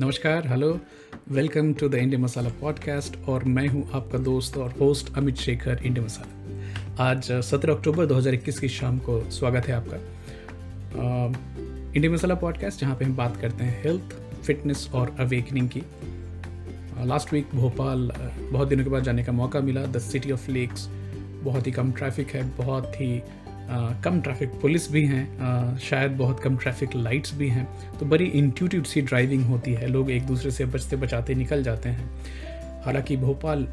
नमस्कार hello welcome to the India masala podcast और मैं हूँ आपका दोस्त और होस्ट अमित शेखर इंडिया मसाला आज 17 अक्टूबर 2021 की शाम को स्वागत है आपका। इंडिया मसाला पॉडकास्ट जहाँ पे हम बात करते हैं हेल्थ फिटनेस और अवेकनिंग की। लास्ट वीक भोपाल बहुत दिनों के बाद जाने का मौका मिला। द सिटी ऑफ़ लेक्स बहुत ही कम ट्रैफ़िक है, बहुत ही कम ट्रैफ़िक पुलिस भी हैं शायद बहुत कम ट्रैफ़िक लाइट्स भी हैं तो बड़ी इंट्यूटिव सी ड्राइविंग होती है। लोग एक दूसरे से बचते बचाते निकल जाते हैं। हालाँकि भोपाल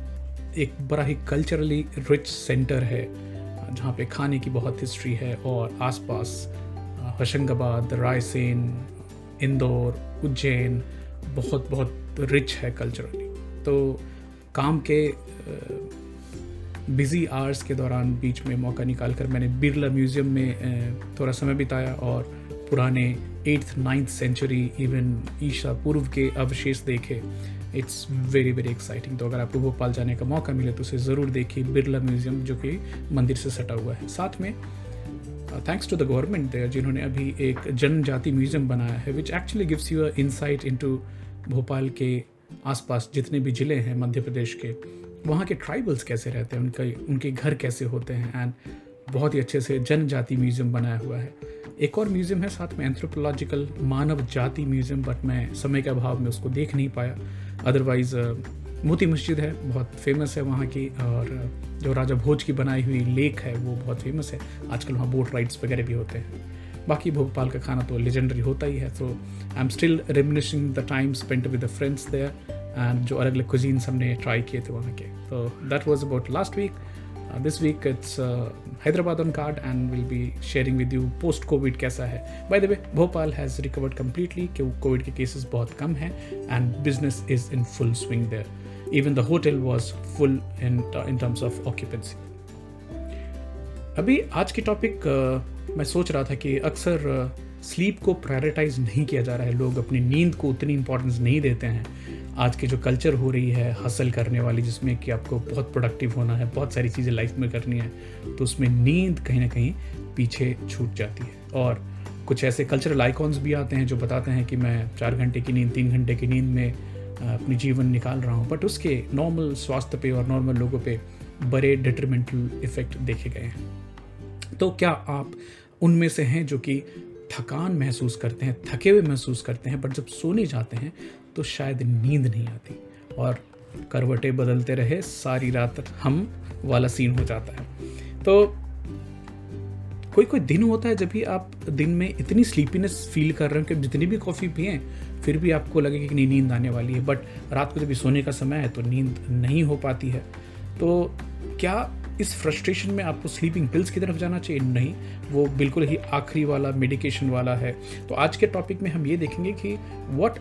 एक बड़ा ही कल्चरली रिच सेंटर है, जहाँ पे खाने की बहुत हिस्ट्री है और आसपास होशंगाबाद, रायसेन, इंदौर, उज्जैन बहुत बहुत रिच है कल्चरली तो काम के बिज़ी आवर्स के दौरान बीच में मौका निकाल कर मैंने बिरला म्यूज़ियम में थोड़ा समय बिताया और पुराने एट्थ नाइन्थ सेंचुरी इवन ईशा पूर्व के अवशेष देखे। इट्स वेरी वेरी एक्साइटिंग तो अगर आपको भोपाल जाने का मौका मिले तो उसे ज़रूर देखिए बिरला म्यूज़ियम, जो कि मंदिर से सटा हुआ है। साथ में thanks to the government there जिन्होंने अभी एक जनजाति म्यूज़ियम बनाया है which actually gives you a insight into Bhopal के आसपास जितने भी ज़िले हैं मध्य प्रदेश के। वहाँ के ट्राइबल्स कैसे रहते हैं? उनके उनके घर कैसे होते हैं? एंड बहुत ही अच्छे से जनजाति म्यूज़ियम बनाया हुआ है। एक और म्यूज़ियम है, साथ में एंथ्रोपोलॉजिकल मानव जाति म्यूज़ियम बट मैं समय के अभाव में उसको देख नहीं पाया। अदरवाइज़ मोती मस्जिद है, बहुत फ़ेमस है वहाँ की, और जो राजा भोज की बनाई हुई लेक है, वो बहुत फ़ेमस है। आजकल वहाँ बोट राइड्स वगैरह भी होते हैं। बाकी भोपाल का खाना तो लेजेंडरी होता ही है तो I am still reminiscing the time spend with the friends there and जो अलग अलग कुजीन्स हमने ट्राई किए थे वहाँ के। तो that was about last week this week it's Hyderabad on card and will be sharing with you post covid कैसा है। By the way Bhopal has recovered completely कि कोविड के केसेस बहुत कम हैं and business is in full swing there even the hotel was full in in terms of occupancy अभी आज की टॉपिक uh, मैं सोच रहा था कि अक्सर स्लीप को प्रायोरिटाइज नहीं किया जा रहा है। लोग अपनी नींद को उतनी इंपॉर्टेंस नहीं देते हैं। आज की जो कल्चर हो रही है हासिल करने वाली, जिसमें कि आपको बहुत प्रोडक्टिव होना है, बहुत सारी चीज़ें लाइफ में करनी है तो उसमें नींद कहीं ना कहीं पीछे छूट जाती है। और कुछ ऐसे कल्चरल आइकॉन्स भी आते हैं जो बताते हैं कि मैं चार घंटे की नींद, तीन घंटे की नींद में अपनी जीवन निकाल रहा हूँ। बट उसके नॉर्मल स्वास्थ्य पे और नॉर्मल लोगों पे बड़े डिटरमेंटल इफ़ेक्ट देखे गए हैं। तो क्या आप उनमें से हैं जो कि थकान महसूस करते हैं, थके हुए महसूस करते हैं बट जब सोने जाते हैं तो शायद नींद नहीं आती। और करवटें बदलते रहे, सारी रात हम वाला सीन हो जाता है। तो कोई कोई दिन होता है जब भी आप दिन में इतनी स्लीपीनेस फील कर रहे हो कि जितनी भी कॉफ़ी पिए, फिर भी आपको लगे कि नहीं, नींद आने वाली है। बट रात को जब सोने का समय है तो नींद नहीं हो पाती है। तो क्या इस फ्रस्ट्रेशन में आपको स्लीपिंग पिल्स की तरफ़ जाना चाहिए? नहीं, वो बिल्कुल ही आखिरी वाला मेडिकेशन वाला है। तो आज के टॉपिक में हम ये देखेंगे कि what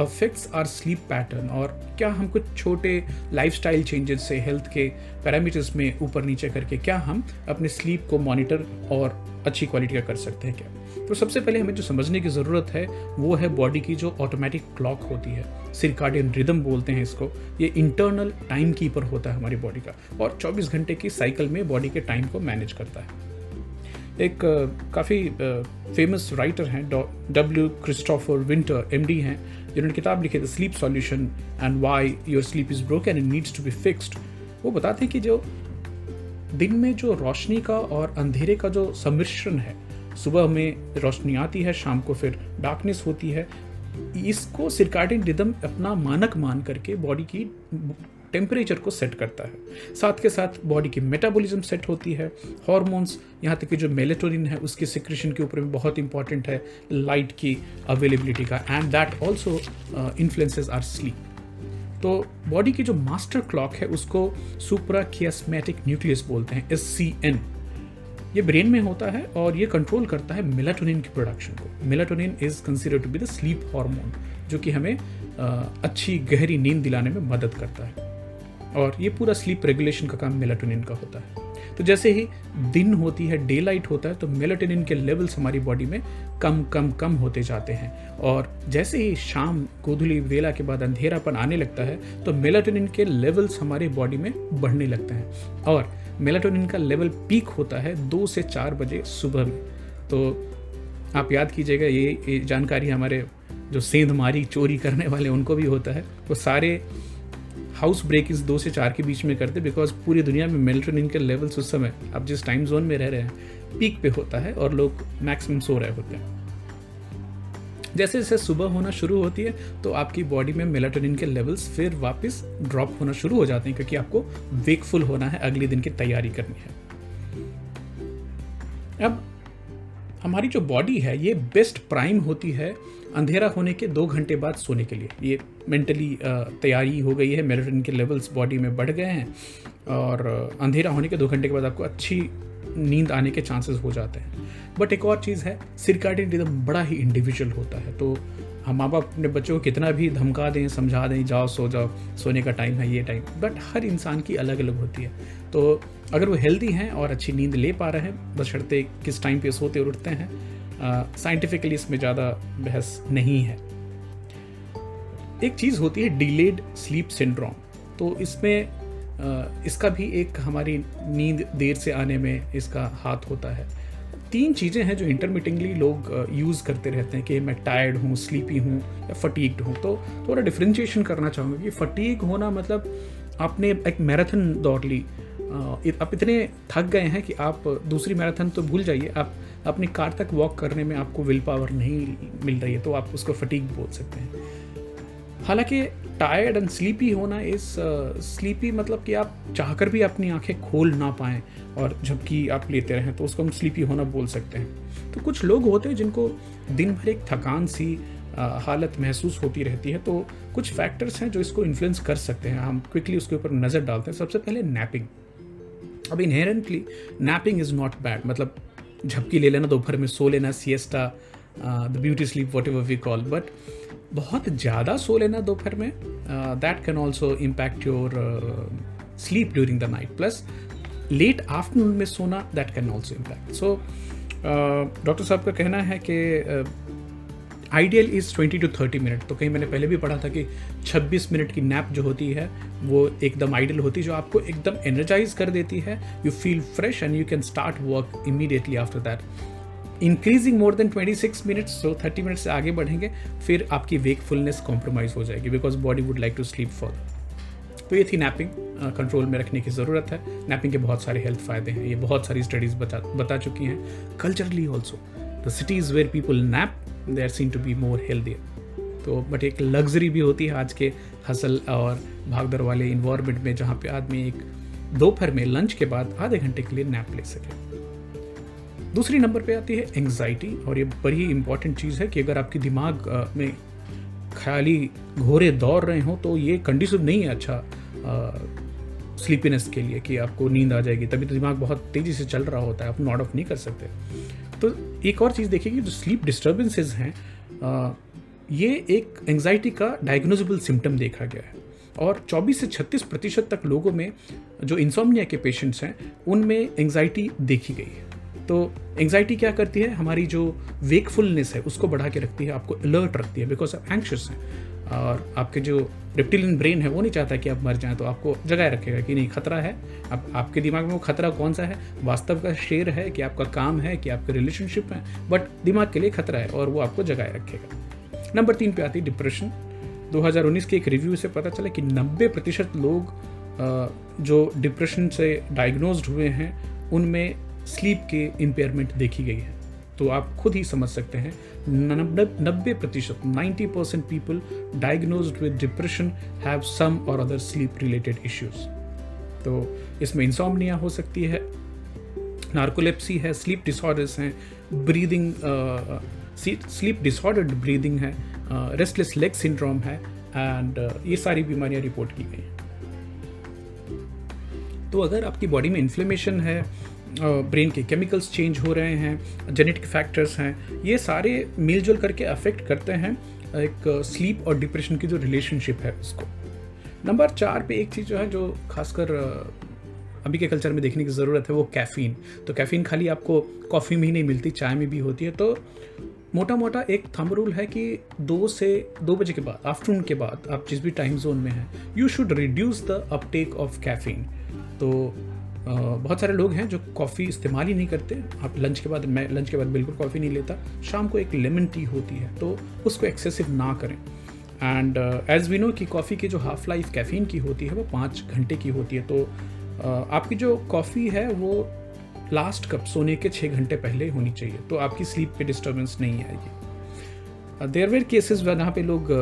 affects our sleep pattern और क्या हम कुछ छोटे लाइफ स्टाइल चेंजेस से हेल्थ के पैरामीटर्स में ऊपर नीचे करके क्या हम अपने स्लीप को मॉनिटर और अच्छी क्वालिटी का कर सकते हैं क्या? तो सबसे पहले हमें जो समझने की ज़रूरत है, वो है बॉडी की जो ऑटोमेटिक क्लॉक होती है। सिरकार्डियन रिदम बोलते हैं इसको। ये इंटरनल टाइम कीपर होता है हमारी बॉडी का और 24 घंटे की साइकिल में बॉडी के टाइम को मैनेज करता है। एक काफ़ी फ़ेमस राइटर हैं डब्ल्यू क्रिस्टोफर विंटर एम हैं। जिन्होंने किताब लिखी the sleep solution and why your sleep is broken and needs to be fixed वो बताते हैं कि जो दिन में जो रोशनी का और अंधेरे का जो सम्मिश्रण है, सुबह में रोशनी आती है, शाम को फिर डार्कनेस होती है, इसको सिरकार्डियन रिदम अपना मानक मान करके बॉडी की टेम्परेचर को सेट करता है। साथ के साथ बॉडी की मेटाबॉलिज्म सेट होती है। हॉर्मोन्स यहाँ तक कि जो मेलेटोनिन है, उसके सिक्रेशन के ऊपर भी बहुत इंपॉर्टेंट है। लाइट की अवेलेबिलिटी का and that also influences our sleep तो बॉडी की जो मास्टर क्लॉक है, उसको सुपरा कियास्मेटिक न्यूक्लियस बोलते हैं एस सी एन ये ब्रेन में होता है और ये कंट्रोल करता है मेलाटोनिन की प्रोडक्शन को। Melatonin is consider to be the sleep hormone जो कि हमें अच्छी गहरी नींद दिलाने में मदद करता है। और ये पूरा स्लीप रेगुलेशन का काम मेलाटोनिन का होता है। तो जैसे ही दिन होती है डे लाइट होता है तो मेलाटोनिन के लेवल्स हमारी बॉडी में कम कम कम होते जाते हैं। और जैसे ही शाम गोधुली वेला के बाद अंधेरापन आने लगता है तो मेलाटोनिन के लेवल्स हमारी बॉडी में बढ़ने लगते हैं। और मेलाटोनिन का लेवल पीक होता है दो से चार बजे सुबह में। तो आप याद कीजिएगा ये, ये जानकारी हमारे जो सेंधमारी चोरी करने वाले उनको भी होता है। वो सारे हाउस ब्रेक इस दो से चार के बीच में करते बिकॉज़ पूरी दुनिया में मेल्टोनिन के लेवल्स उस समय आप जिस टाइम जोन में रह रहे हैं पीक पे होता है और लोग मैक्सिमम सो रहे होते हैं। जैसे जैसे सुबह होना शुरू होती है तो आपकी बॉडी में मेलाटोनिन के लेवल्स फिर वापस ड्रॉप होना शुरू हो जाते हैं, क्योंकि आपको वेकफुल होना है, अगले दिन की तैयारी करनी है। अब हमारी जो बॉडी है, ये बेस्ट प्राइम होती है अंधेरा होने के दो घंटे बाद सोने के लिए। ये मेंटली तैयारी हो गई है मेलेटोनिन के लेवल्स बॉडी में बढ़ गए हैं और अंधेरा होने के दो घंटे के बाद आपको अच्छी नींद आने के चांसेस हो जाते हैं। बट एक और चीज़ है सिरकार्डियन रिदम बड़ा ही इंडिविजुअल होता है तो हम माँ बाप अपने बच्चों को कितना भी धमका दें, समझा दें, जाओ, सो जाओ, सोने का टाइम है, ये टाइम, बट हर इंसान की अलग अलग होती है। तो अगर वो हेल्दी हैं और अच्छी नींद ले पा रहे हैं बशर्ते किस टाइम पे सोते और उठते हैं साइंटिफिकली इसमें ज़्यादा बहस नहीं है। एक चीज़ होती है डिलेड स्लीप सिंड्रोम तो इसमें इसका भी एक हमारी नींद देर से आने में इसका हाथ होता है। तीन चीज़ें हैं जो इंटरमीटिंगली लोग यूज़ करते रहते हैं कि मैं टायर्ड हूँ स्लीपी हूँ या फटीक्ड हूँ। तो थोड़ा डिफ्रेंशिएशन करना चाहूँगा कि फटीक होना मतलब आपने एक मैराथन दौड़ ली। आप इतने थक गए हैं कि आप दूसरी मैराथन तो भूल जाइए। आप अपनी कार तक वॉक करने में आपको विल पावर नहीं मिल रही है तो आप उसको फटीक बोल सकते हैं। हालाँकि टायर्ड एंड स्लीपी होना इस स्लीपी मतलब कि आप चाहकर भी अपनी आँखें खोल ना पाएँ और जबकि आप लेते रहें तो उसको हम स्लीपी होना बोल सकते हैं। तो कुछ लोग होते हैं जिनको दिन भर एक थकान सी हालत महसूस होती रहती है तो कुछ फैक्टर्स हैं जो इसको इन्फ्लुएंस कर सकते हैं। हम क्विकली उसके ऊपर नज़र डालते हैं। सबसे पहले नैपिंग अब inherently napping is not bad मतलब झपकी ले लेना, दोपहर में सो लेना siesta the beauty sleep what ever we call but बहुत ज़्यादा सो लेना दोपहर में। That can also impact your sleep during the night plus late afternoon में सोना that can also impact so doctor साहब का कहना है कि ideal is twenty to thirty minute तो कहीं मैंने पहले भी पढ़ा था कि छब्बीस मिनट की नैप जो होती है, वो एकदम आइडियल होती है, जो आपको एकदम एनर्जाइज कर देती है। You feel fresh and you can start work immediately after that increasing more then twenty six minutes तो थर्टी मिनट से आगे बढ़ेंगे, फिर आपकी वेकफुलनेस कॉम्प्रोमाइज हो जाएगी because body would like to sleep for तो ये थी नैपिंग कंट्रोल में रखने की ज़रूरत है। नैपिंग के बहुत सारे हेल्थ फ़ायदे हैं, ये बहुत सारी स्टडीज़ बता बता चुकी हैं। Culturally also the cities where people nap they are seen to be more healthier तो बट एक लग्जरी भी होती है आज के हसल और भागदौड़ वाले इन्वायरमेंट में, जहाँ पे आदमी एक दोपहर में लंच के बाद आधे घंटे के लिए नैप ले सके। दूसरी नंबर पे आती है एंग्जाइटी और ये बड़ी इंपॉर्टेंट चीज़ है कि अगर आपके दिमाग में ख्याली घोरे दौड़ रहे हों तो ये कंडीशन नहीं है अच्छा स्लीपीनेस के लिए कि आपको नींद आ जाएगी। तभी तो दिमाग बहुत तेज़ी से चल रहा होता है, आप नॉट ऑफ़ नहीं कर सकते। तो एक और चीज़ देखिए कि जो स्लीप डिस्टर्बेंसेज हैं ये एक एंजाइटी का डायग्नोजेबल सिम्टम देखा गया है। और 24 से 36 प्रतिशत तक लोगों में जो इंसोमनिया के पेशेंट्स हैं, उनमें एंग्जाइटी देखी गई है। तो एंग्जाइटी क्या करती है? हमारी जो वेकफुलनेस है, उसको बढ़ा के रखती है, आपको अलर्ट रखती है बिकॉज़ आप एंक्शस हैं। और आपके जो रेप्टिलियन ब्रेन है, वो नहीं चाहता कि आप मर जाएँ तो आपको जगाए रखेगा कि नहीं, खतरा है। अब आपके दिमाग में वो खतरा कौन सा है? वास्तव का शेर है कि आपका काम है कि आपके रिलेशनशिप है बट दिमाग के लिए खतरा है और वो आपको जगाए रखेगा। नंबर तीन पे आती है डिप्रेशन 2019 के एक रिव्यू से पता चला कि 90 प्रतिशत लोग जो डिप्रेशन से डायग्नोज हुए हैं, उनमें स्लीप के इम्पेयरमेंट देखी गई है। तो आप खुद ही समझ सकते हैं नब्बे प्रतिशत ninety percent people diagnose with depression have some or other sleep related issues तो इसमें इंसोमनिया हो सकती है नार्कोलेप्सी है स्लीप डिसऑर्डर्स हैं ब्रीदिंग स्लीप डिसऑर्डर्ड ब्रीदिंग है रेस्टलेस लेग सिंड्रोम है एंड uh, ये सारी बीमारियाँ रिपोर्ट की गई हैं। तो अगर आपकी बॉडी में इन्फ्लेमेशन है ब्रेन के केमिकल्स चेंज हो रहे हैं जेनेटिक फैक्टर्स हैं, ये सारे मिलजुल करके अफेक्ट करते हैं एक स्लीप और डिप्रेशन की जो रिलेशनशिप है उसको। नंबर चार पे एक चीज़ जो है जो खासकर अभी के कल्चर में देखने की ज़रूरत है वो कैफ़ीन तो कैफ़ीन खाली आपको कॉफ़ी में ही नहीं मिलती, चाय में भी होती है। तो मोटा मोटा एक थम रूल है कि दो से दो बजे के बाद आफ्टरनून के बाद आप जिस भी टाइम जोन में हैं you should reduce the uptake of caffeine तो बहुत सारे लोग हैं जो कॉफ़ी इस्तेमाल ही नहीं करते। आप लंच के बाद मैं लंच के बाद बिल्कुल कॉफ़ी नहीं लेता। शाम को एक लेमन टी होती है तो उसको एक्सेसिव ना करें। एंड एज वी नो कि कॉफ़ी की जो हाफ़ लाइफ कैफ़ीन की होती है वो पाँच घंटे की होती है। तो uh, आपकी जो कॉफ़ी है वो लास्ट कप सोने के छः घंटे पहले होनी चाहिए। तो आपकी स्लीप पे डिस्टर्बेंस नहीं आएगी। देर वेर केसेस जहाँ पे लोग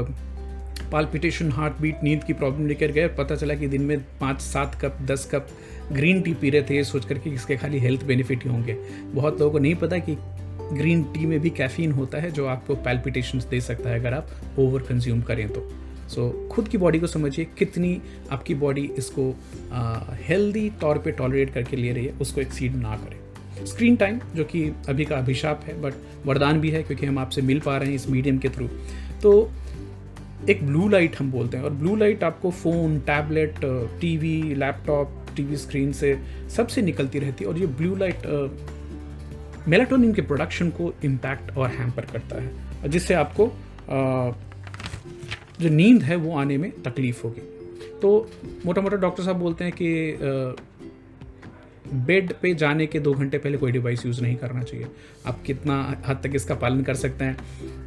पालपिटेशन हार्ट बीट नींद की प्रॉब्लम लेकर गए। पता चला कि दिन में पाँच सात कप दस कप ग्रीन टी पी रहे थे ये सोच करके इसके खाली हेल्थ बेनिफिट ही होंगे। बहुत लोगों को नहीं पता कि ग्रीन टी में भी कैफीन होता है जो आपको पैल्पिटेशन दे सकता है अगर आप ओवर कंज्यूम करें तो। सो so, खुद की बॉडी को समझिए कितनी आपकी बॉडी इसको हेल्दी तौर पे टॉलरेट करके ले रही है उसको एक्सीड ना करें। स्क्रीन टाइम जो कि अभी का अभिशाप है बट वरदान भी है क्योंकि हम आपसे मिल पा रहे हैं इस मीडियम के थ्रू तो एक ब्लू लाइट हम बोलते हैं और ब्लू लाइट आपको phone tablet TV laptop TV screen से सबसे निकलती रहती है और ये ब्लू लाइट मेलाटोनिन के प्रोडक्शन को इम्पैक्ट और हैम्पर करता है। जिससे आपको जो नींद है वो आने में तकलीफ़ होगी। तो मोटा मोटा डॉक्टर साहब बोलते हैं कि बेड पे जाने के दो घंटे पहले कोई डिवाइस यूज़ नहीं करना चाहिए। आप कितना हद तक इसका पालन कर सकते हैं,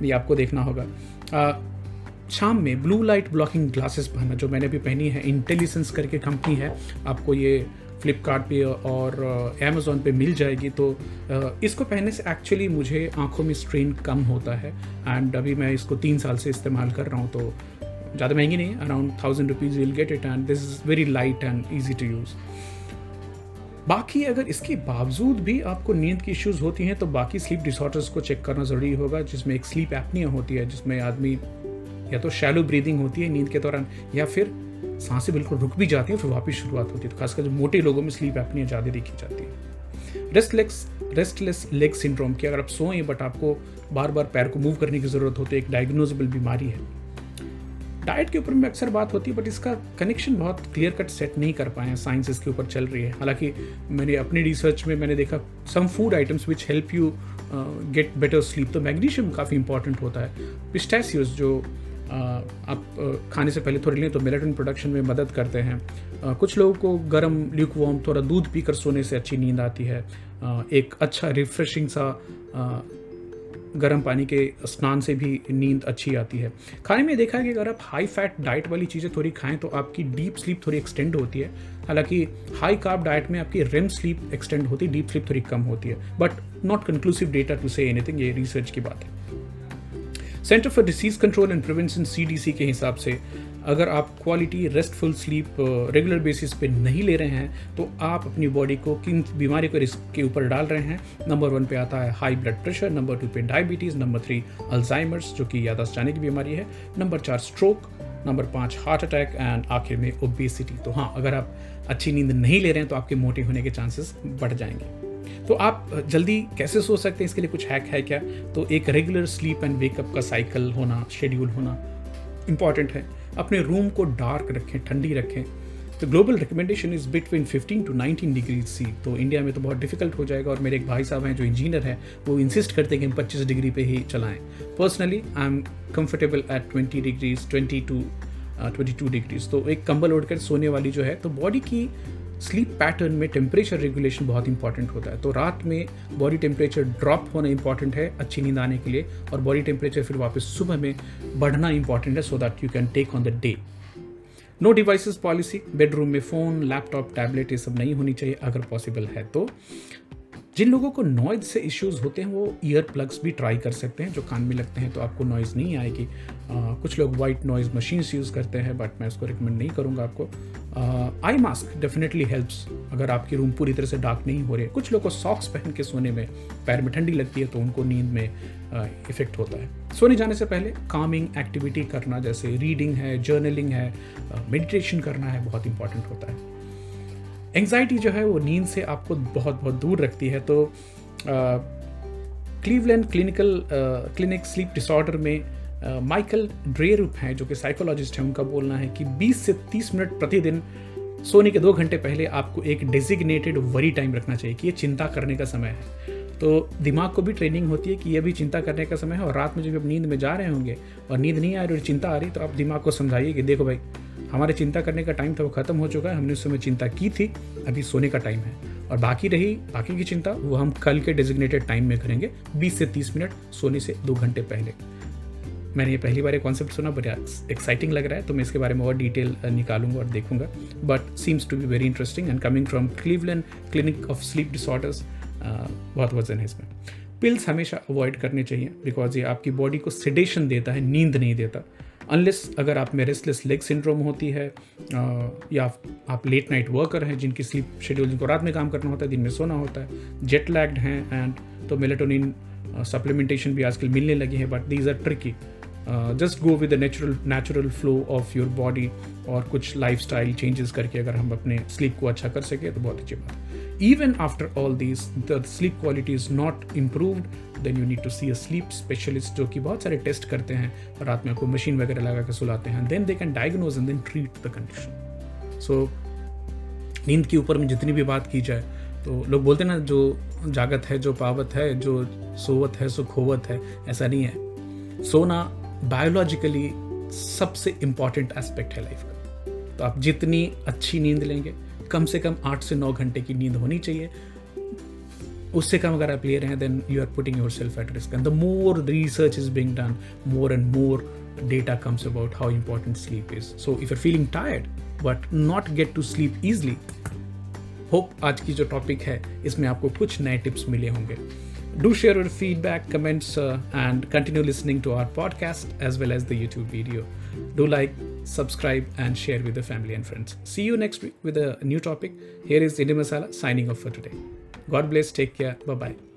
ये आपको देखना होगा। शाम में ब्लू लाइट ब्लॉकिंग ग्लासेस पहनना, जो मैंने भी पहनी है इंटेलिजेंस करके कंपनी है। आपको ये फ्लिपकार्ट पे और अमेज़ोन पे मिल जाएगी। तो इसको पहनने से एक्चुअली मुझे आँखों में स्ट्रेन कम होता है। एंड अभी मैं इसको तीन साल से इस्तेमाल कर रहा हूँ तो ज़्यादा महँगी नहीं around thousand rupees will get it and this is very light and easy to use बाकी अगर इसके बावजूद भी आपको नींद की इश्यूज़ होती हैं तो बाकी स्लीप डिसऑर्डर्स को चेक करना ज़रूरी होगा, जिसमें एक स्लीप एपनिया होती है, जिसमें आदमी या तो शैलो ब्रीदिंग होती है नींद के दौरान, या फिर साँसें बिल्कुल रुक भी जाती हैं, फिर वापस शुरुआत होती है। तो खासकर जो मोटे लोगों में स्लीप एपनिया ज़्यादा देखी जाती है। Rest legs restless leg syndrome की अगर आप सोएँ बट आपको बार बार पैर को मूव करने की ज़रूरत होती है, एक डायग्नोजेबल बीमारी है। डाइट के ऊपर में अक्सर बात होती है बट इसका कनेक्शन बहुत क्लियर कट सेट नहीं कर पाए हैं साइंस इसके ऊपर चल रही है। हालाँकि मैंने अपनी रिसर्च में मैंने देखा some food items which help you get better sleep तो मैग्नीशियम काफ़ी इंपॉर्टेंट होता है। पिस्टैसियस जो आप खाने से पहले थोड़ी लें तो मेलेटोनिन प्रोडक्शन में मदद करते हैं। कुछ लोगों को गर्म ल्यूक वॉम थोड़ा दूध पीकर सोने से अच्छी नींद आती है। एक अच्छा रिफ्रेशिंग सा गर्म पानी के स्नान से भी नींद अच्छी आती है। खाने में देखा है कि अगर आप हाई फैट डाइट वाली चीज़ें थोड़ी खाएँ तो आपकी डीप स्लीप थोड़ी एक्सटेंड होती है। हालाँकि हाई कार्ब डाइट में आपकी रेम स्लीप एक्सटेंड होती है डीप स्लीप थोड़ी कम होती है। But not conclusive data to say anything ये रिसर्च की बात है। Centre for disease control and prevention CDC के हिसाब से, अगर आप quality restful sleep regular basis पे नहीं ले रहे हैं तो आप अपनी बॉडी को किन बीमारी को रिस्क के ऊपर डाल रहे हैं? नंबर वन पे आता है high blood pressure number two पे डायबिटीज़ नंबर थ्री अल्जाइमर्स जो कि यादाश्त जाने की बीमारी है। नंबर चार स्ट्रोक नंबर पाँच हार्ट अटैक एंड आखिर में ओबेसिटी तो हाँ अगर आप अच्छी नींद नहीं ले रहे हैं तो आपके मोटे होने के चांसेस बढ़ जाएँगे। तो आप जल्दी कैसे सो सकते हैं? इसके लिए कुछ हैक है क्या? तो एक regular sleep and wake up का साइकिल होना शेड्यूल होना इंपॉर्टेंट है। अपने रूम को डार्क रखें, ठंडी रखें। तो global recommendation is between 15 to 19 degree C तो इंडिया में तो बहुत डिफ़िकल्ट हो जाएगा और मेरे एक भाई साहब हैं जो इंजीनियर हैं, वो इंसिस्ट करते हैं कि हम 25 डिग्री पे ही चलाएँ। Personally I am comfortable at 20 degrees 20 to twenty two degrees तो एक कंबल ओढ़ कर सोने वाली जो है तो बॉडी की स्लीप पैटर्न में टेम्परेचर रेगुलेशन बहुत इंपॉर्टेंट होता है। तो रात में बॉडी टेम्परेचर ड्रॉप होना इंपॉर्टेंट है अच्छी नींद आने के लिए और बॉडी टेम्परेचर फिर वापस सुबह में बढ़ना इंपॉर्टेंट है so that you can take on the day no devices policy bedroom में फ़ोन लैपटॉप टैबलेट ये सब नहीं होनी चाहिए अगर पॉसिबल है तो। जिन लोगों को नॉइज़ से इश्यूज़ होते हैं वो ईयर प्लग्स भी ट्राई कर सकते हैं जो कान में लगते हैं तो आपको नॉइज़ नहीं आएगी। आ, कुछ लोग वाइट नॉइज़ मशीन्स यूज़ करते हैं बट मैं उसको रिकमेंड नहीं करूँगा आपको। आई मास्क डेफिनेटली हेल्प्स अगर आपकी रूम पूरी तरह से डार्क नहीं हो रही कुछ लोग को सॉक्स पहन के सोने में पैर में ठंडी लगती है तो उनको नींद में इफ़ेक्ट होता है। सोने जाने से पहले कामिंग एक्टिविटी करना जैसे रीडिंग है जर्नलिंग है मेडिटेशन करना है बहुत इंपॉर्टेंट होता है। एंग्जाइटी जो है वो नींद से आपको बहुत बहुत दूर रखती है। तो Cleveland clinical clinic sleep disorder में माइकल ड्रेरुप हैं, जो कि साइकोलॉजिस्ट हैं, उनका बोलना है कि 20 से 30 मिनट प्रतिदिन सोने के दो घंटे पहले आपको एक डेजिग्नेटेड वरी टाइम रखना चाहिए कि ये चिंता करने का समय है। तो दिमाग को भी ट्रेनिंग होती है कि ये भी चिंता करने का समय है और रात में जब आप नींद में जा रहे होंगे और नींद नहीं आ रही और चिंता आ रही तो आप दिमाग को समझाइए कि देखो भाई हमारे चिंता करने का टाइम था, वो ख़त्म हो चुका है। हमने उस समय चिंता की थी। अभी सोने का टाइम है। और बाकी रही, बाकी की चिंता, वो हम कल के डेजिग्नेटेड टाइम में करेंगे। 20 से 30 मिनट सोने से दो घंटे पहले। मैंने ये पहली बार ये कॉन्सेप्ट सुना, बड़ा एक्साइटिंग लग रहा है। तो मैं इसके बारे में और डिटेल निकालूँगा और देखूँगा। But seems to be very interesting and coming from Cleveland clinic of sleep disorders बहुत वज़न है इसमें। पिल्स हमेशा अवॉइड करने चाहिए बिकॉज़ ये आपकी बॉडी को सिडेशन देता है, नींद नहीं देता। अनलेस अगर आप में रेस्टलेस लेग सिंड्रोम होती है या आप लेट नाइट वर्कर हैं जिनकी स्लीप शेड्यूल जिनको रात में काम करना होता है, दिन में सोना होता है जेट लैग्ड हैं एंड तो मेलेटोनिन सप्लीमेंटेशन भी आजकल मिलने लगी है but these are tricky just go with natural natural flow of your body और कुछ लाइफ स्टाइल चेंजेस करके अगर हम अपने स्लीप को अच्छा कर सके तो बहुत अच्छी बात। Even after all this the sleep quality is not improved then you need to see a sleep specialist जो कि बहुत सारे टेस्ट करते हैं और रात में आपको मशीन वगैरह लगा कर सुलाते हैं then they can diagnose and then treat the condition so नींद के ऊपर में जितनी भी बात की जाए तो लोग बोलते हैं ना, जो जागत है, जो पावत है, जो सोवत है, सो खोवत है, ऐसा नहीं है। सोना बायोलॉजिकली सबसे इंपॉर्टेंट एस्पेक्ट है लाइफ का। तो आप जितनी अच्छी नींद लेंगे कम से कम आठ से नौ घंटे की नींद होनी चाहिए। उससे कम अगर आप ले रहे हैं then you are putting yourself at risk and the more research is being done more and more data comes about how important sleep is so if are feeling tired but not get to sleep easily hope आज की जो topic है, इसमें आपको कुछ नए tips मिले होंगे। Do share your feedback, comments, uh, and continue listening to our podcast as well as the YouTube video. Do like, subscribe, and share with the family and friends. See you next week with a new topic. Here is Indi Masala signing off for today. God bless. Take care. Bye bye.